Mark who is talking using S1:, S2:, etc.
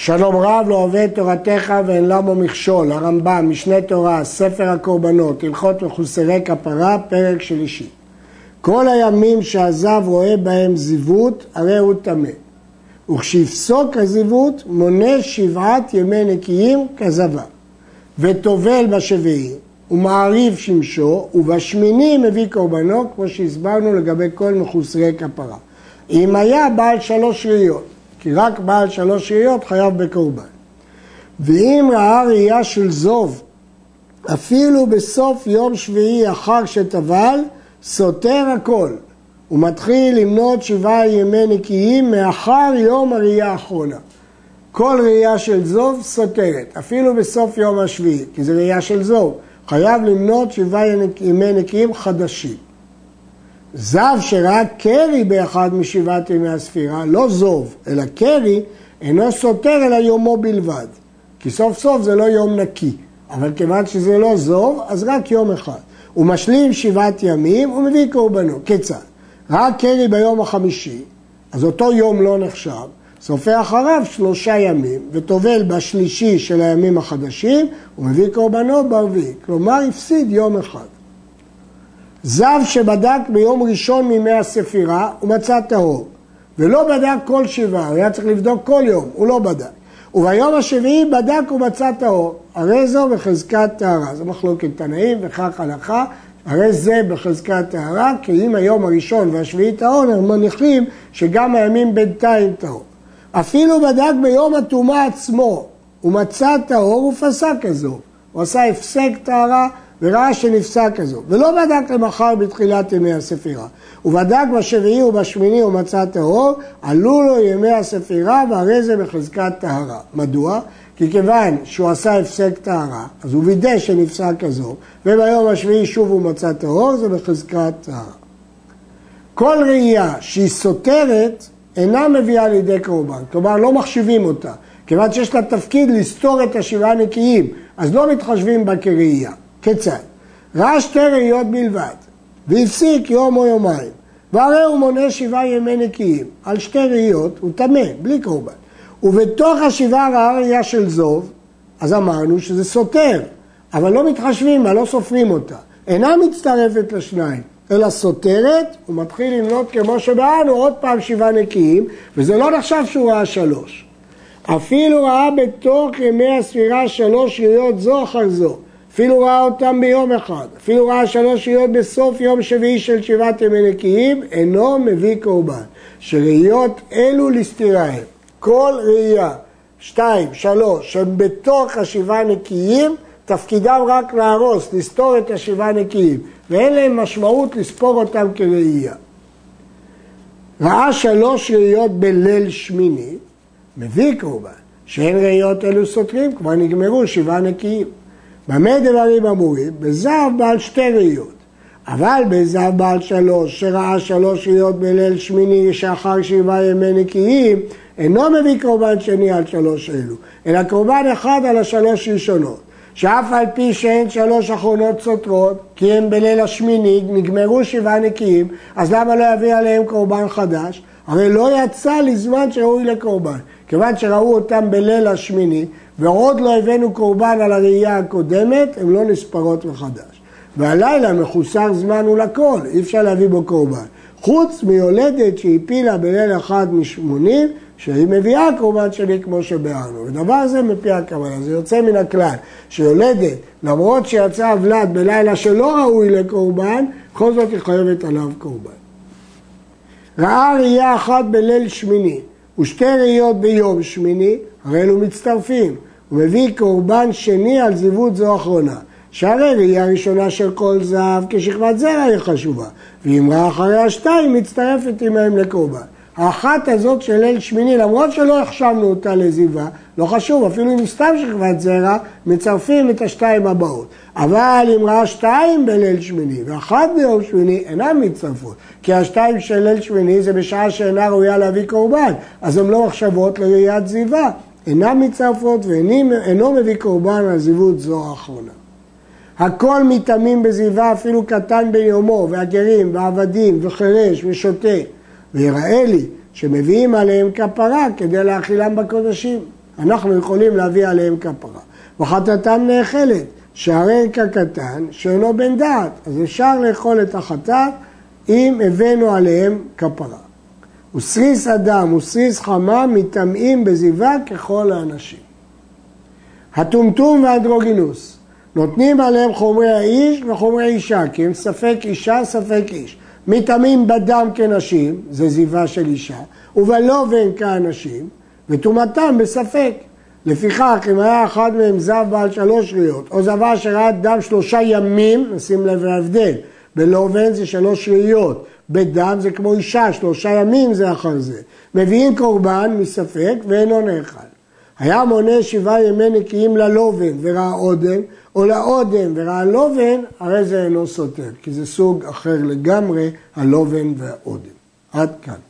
S1: שלום רב לא את תורתך ואין למו מכשול, הרמב"ם, משנה תורה, ספר הקורבנות, הלכות מחוסרי כפרה, פרק שלישי. כל הימים שהזב רואה בהם זיוות, הרי הוא טמא. וכשיפסוק הזיוות, מונה שבעת ימי נקיים כזבה. וטובל בשביעי, ומעריב שמשו, ובשמיני מביא קורבנו, כמו שהסברנו לגבי כל מחוסרי כפרה. אם היה בעל שלוש ראיות, כי רק בעל שלוש ראיות חייב בקורבן. ואם ראה ראייה של זוב, אפילו בסוף יום שביעי אחר שטבל, סותר הכל. הוא מתחיל למנות שבעה ימי נקיים מאחר יום הראייה האחרונה. כל ראייה של זוב סותרת, אפילו בסוף יום השביעי, כי זה ראייה של זוב. חייב למנות שבעה ימי נקיים חדשים. זב שראה קרי באחד משבעת ימי הספירה, לא זוב, אלא קרי, אינו סותר אלא יומו בלבד. כי סוף סוף זה לא יום נקי, אבל כיוון שזה לא זוב, אז רק יום אחד. הוא משלים שבעת ימים ומביא קורבנו. כיצד? ראה קרי ביום החמישי, אז אותו יום לא נחשב, סופר אחריו שלושה ימים, וטובל בשלישי של הימים החדשים, ומביא קורבנו ברביעי. כלומר, הפסיד יום אחד. זב שבדק ביום ראשון מימי הספירה, הוא מצא טהור. ולא בדק כל שבעה, הוא היה צריך לבדוק כל יום, הוא לא בדק. וביום השביעי בדק ומצא טהור, הרי זו בחזקת טהרה. זו מחלוקת תנאים וכך הלכה, הרי זה בחזקת טהרה, כי אם היום הראשון והשביעי טהור, הם מניחים שגם הימים בינתיים טהור. אפילו בדק ביום הטומאה עצמו, הוא מצא טהור ופסק כזו. הוא עשה הפסק טהרה וראה שנפסק כזו. ולא בדק למחר בתחילת ימי הספירה. הוא בדק בשביעי ובשמיני ומצא טהור, עלו לו ימי הספירה והרי זה בחזקת טהרה. מדוע? כי כיוון שהוא עשה הפסק טהרה, אז הוא וידא שנפסק כזו, וביום השביעי שוב הוא מצא טהור, זה בחזקת טהרה. כל ראייה שהיא סותרת, אינה מביאה לידי קורבן, כלומר לא מחשיבים אותה, כיוון שיש לה תפקיד לסתור את השבעה נקיים, אז לא מתחשבים בה כראייה. כיצד? ראה שתי ראיות בלבד, והפסיק יום או יומיים, והרי הוא מונה שבעה ימי נקיים, על שתי ראיות הוא טמא, בלי קורבן. ובתוך השבעה ראה ראייה של זוב, אז אמרנו שזה סותר, אבל לא מתחשבים בה, לא סופרים אותה. אינה מצטרפת לשניים, אלא סותרת, הוא מתחיל למנות כמו שבאנו עוד פעם שבעה נקיים, וזה לא נחשב שהוא ראה שלוש. אפילו ראה בתוך ימי הספירה שלוש ראיות זו אחר זו. אפילו ראה אותם ביום אחד, אפילו ראה שלוש ראיות בסוף יום שביעי של שבעת ימי נקיים, אינו מביא קורבן. שראיות אלו לסתירה הם. כל ראייה, שתיים, שלוש, שהם בתוך השבעה נקיים, תפקידם רק להרוס, לסתור את השבעה נקיים, ואין להם משמעות לספור אותם כראייה. ראה שלוש ראיות בליל שמיני, מביא קורבן, שאין ראיות אלו סותרים, כבר נגמרו שבעה נקיים. במה דברים אמורים? בזהב בעל שתי ראיות. אבל בזהב בעל שלוש, שראה שלוש ראיות בליל שמיני שאחר שבעה ימי נקיים, אינו מביא קורבן שני על שלוש אלו, אלא קורבן אחד על השלוש ראשונות. שאף על פי שאין שלוש אחרונות סותרות, כי הם בליל השמיני, נגמרו שבעה נקיים, אז למה לא יביא עליהם קורבן חדש? הרי לא יצא לזמן שראוי לקורבן. כיוון שראו אותם בליל השמיני, ועוד לא הבאנו קורבן על הראייה הקודמת, הן לא נספרות מחדש. והלילה מחוסר זמן הוא לכל, אי אפשר להביא בו קורבן. חוץ מיולדת שהפילה בליל אחד משמונים, שהיא מביאה קורבן שלי כמו שביארנו. ודבר זה מפי הכוונה, זה יוצא מן הכלל, שיולדת, למרות שיצאה ולד בלילה שלא ראוי לקורבן, בכל זאת היא חייבת עליו קורבן. ראה ראייה אחת בליל שמיני ושתי ראיות ביום שמיני, הרי אלו מצטרפים. הוא מביא קורבן שני על זיוות זו אחרונה. שהרי ראייה ראשונה של כל זהב כשכבת זרע היא חשובה, ואם ראה אחרי השתיים מצטרפת עמהם לקורבן. האחת הזאת של ליל שמיני, למרות שלא החשבנו אותה לזיווה, לא חשוב, אפילו אם סתם שכבת זרע, מצרפים את השתיים הבאות. אבל אם ראה שתיים בליל שמיני ואחת ביום שמיני, אינן מצטרפות. כי השתיים של ליל שמיני זה בשעה שאינה ראויה להביא קורבן, אז הן לא מחשבות לראיית זיווה. אינן מצטרפות ואינו מביא קורבן על זיוות זו האחרונה. הכל מתאמים בזיווה אפילו קטן ביומו, והגרים, ועבדים, וחירש, ושוטה. ויראה לי שמביאים עליהם כפרה כדי להאכילם בקודשים. אנחנו יכולים להביא עליהם כפרה. וחטאתם נאכלת, שהרקע קטן שאינו בן דעת, אז אפשר לאכול את החטאת אם הבאנו עליהם כפרה. וסריס אדם וסריס חמה מטמאים בזיווה ככל האנשים. הטומטום והאנדרוגינוס נותנים עליהם חומרי האיש וחומרי אישה, כי הם ספק אישה, ספק איש. מטמאים בדם כנשים, זה זיווה של אישה, ובלובן כאנשים, וטומאתם בספק. לפיכך, אם היה אחד מהם זב בעל שלוש ראיות, או זבה שראה דם שלושה ימים, נשים לב להבדל, בלובן זה שלוש ראיות, בדם זה כמו אישה, שלושה ימים זה אחר זה. מביאים קורבן מספק ואינו נאכל. היה מונה שבעה ימי נקיים ללובן וראה אודם, או לאודם וראה לובן, הרי זה אינו סותר, כי זה סוג אחר לגמרי, הלובן והאודם. עד כאן.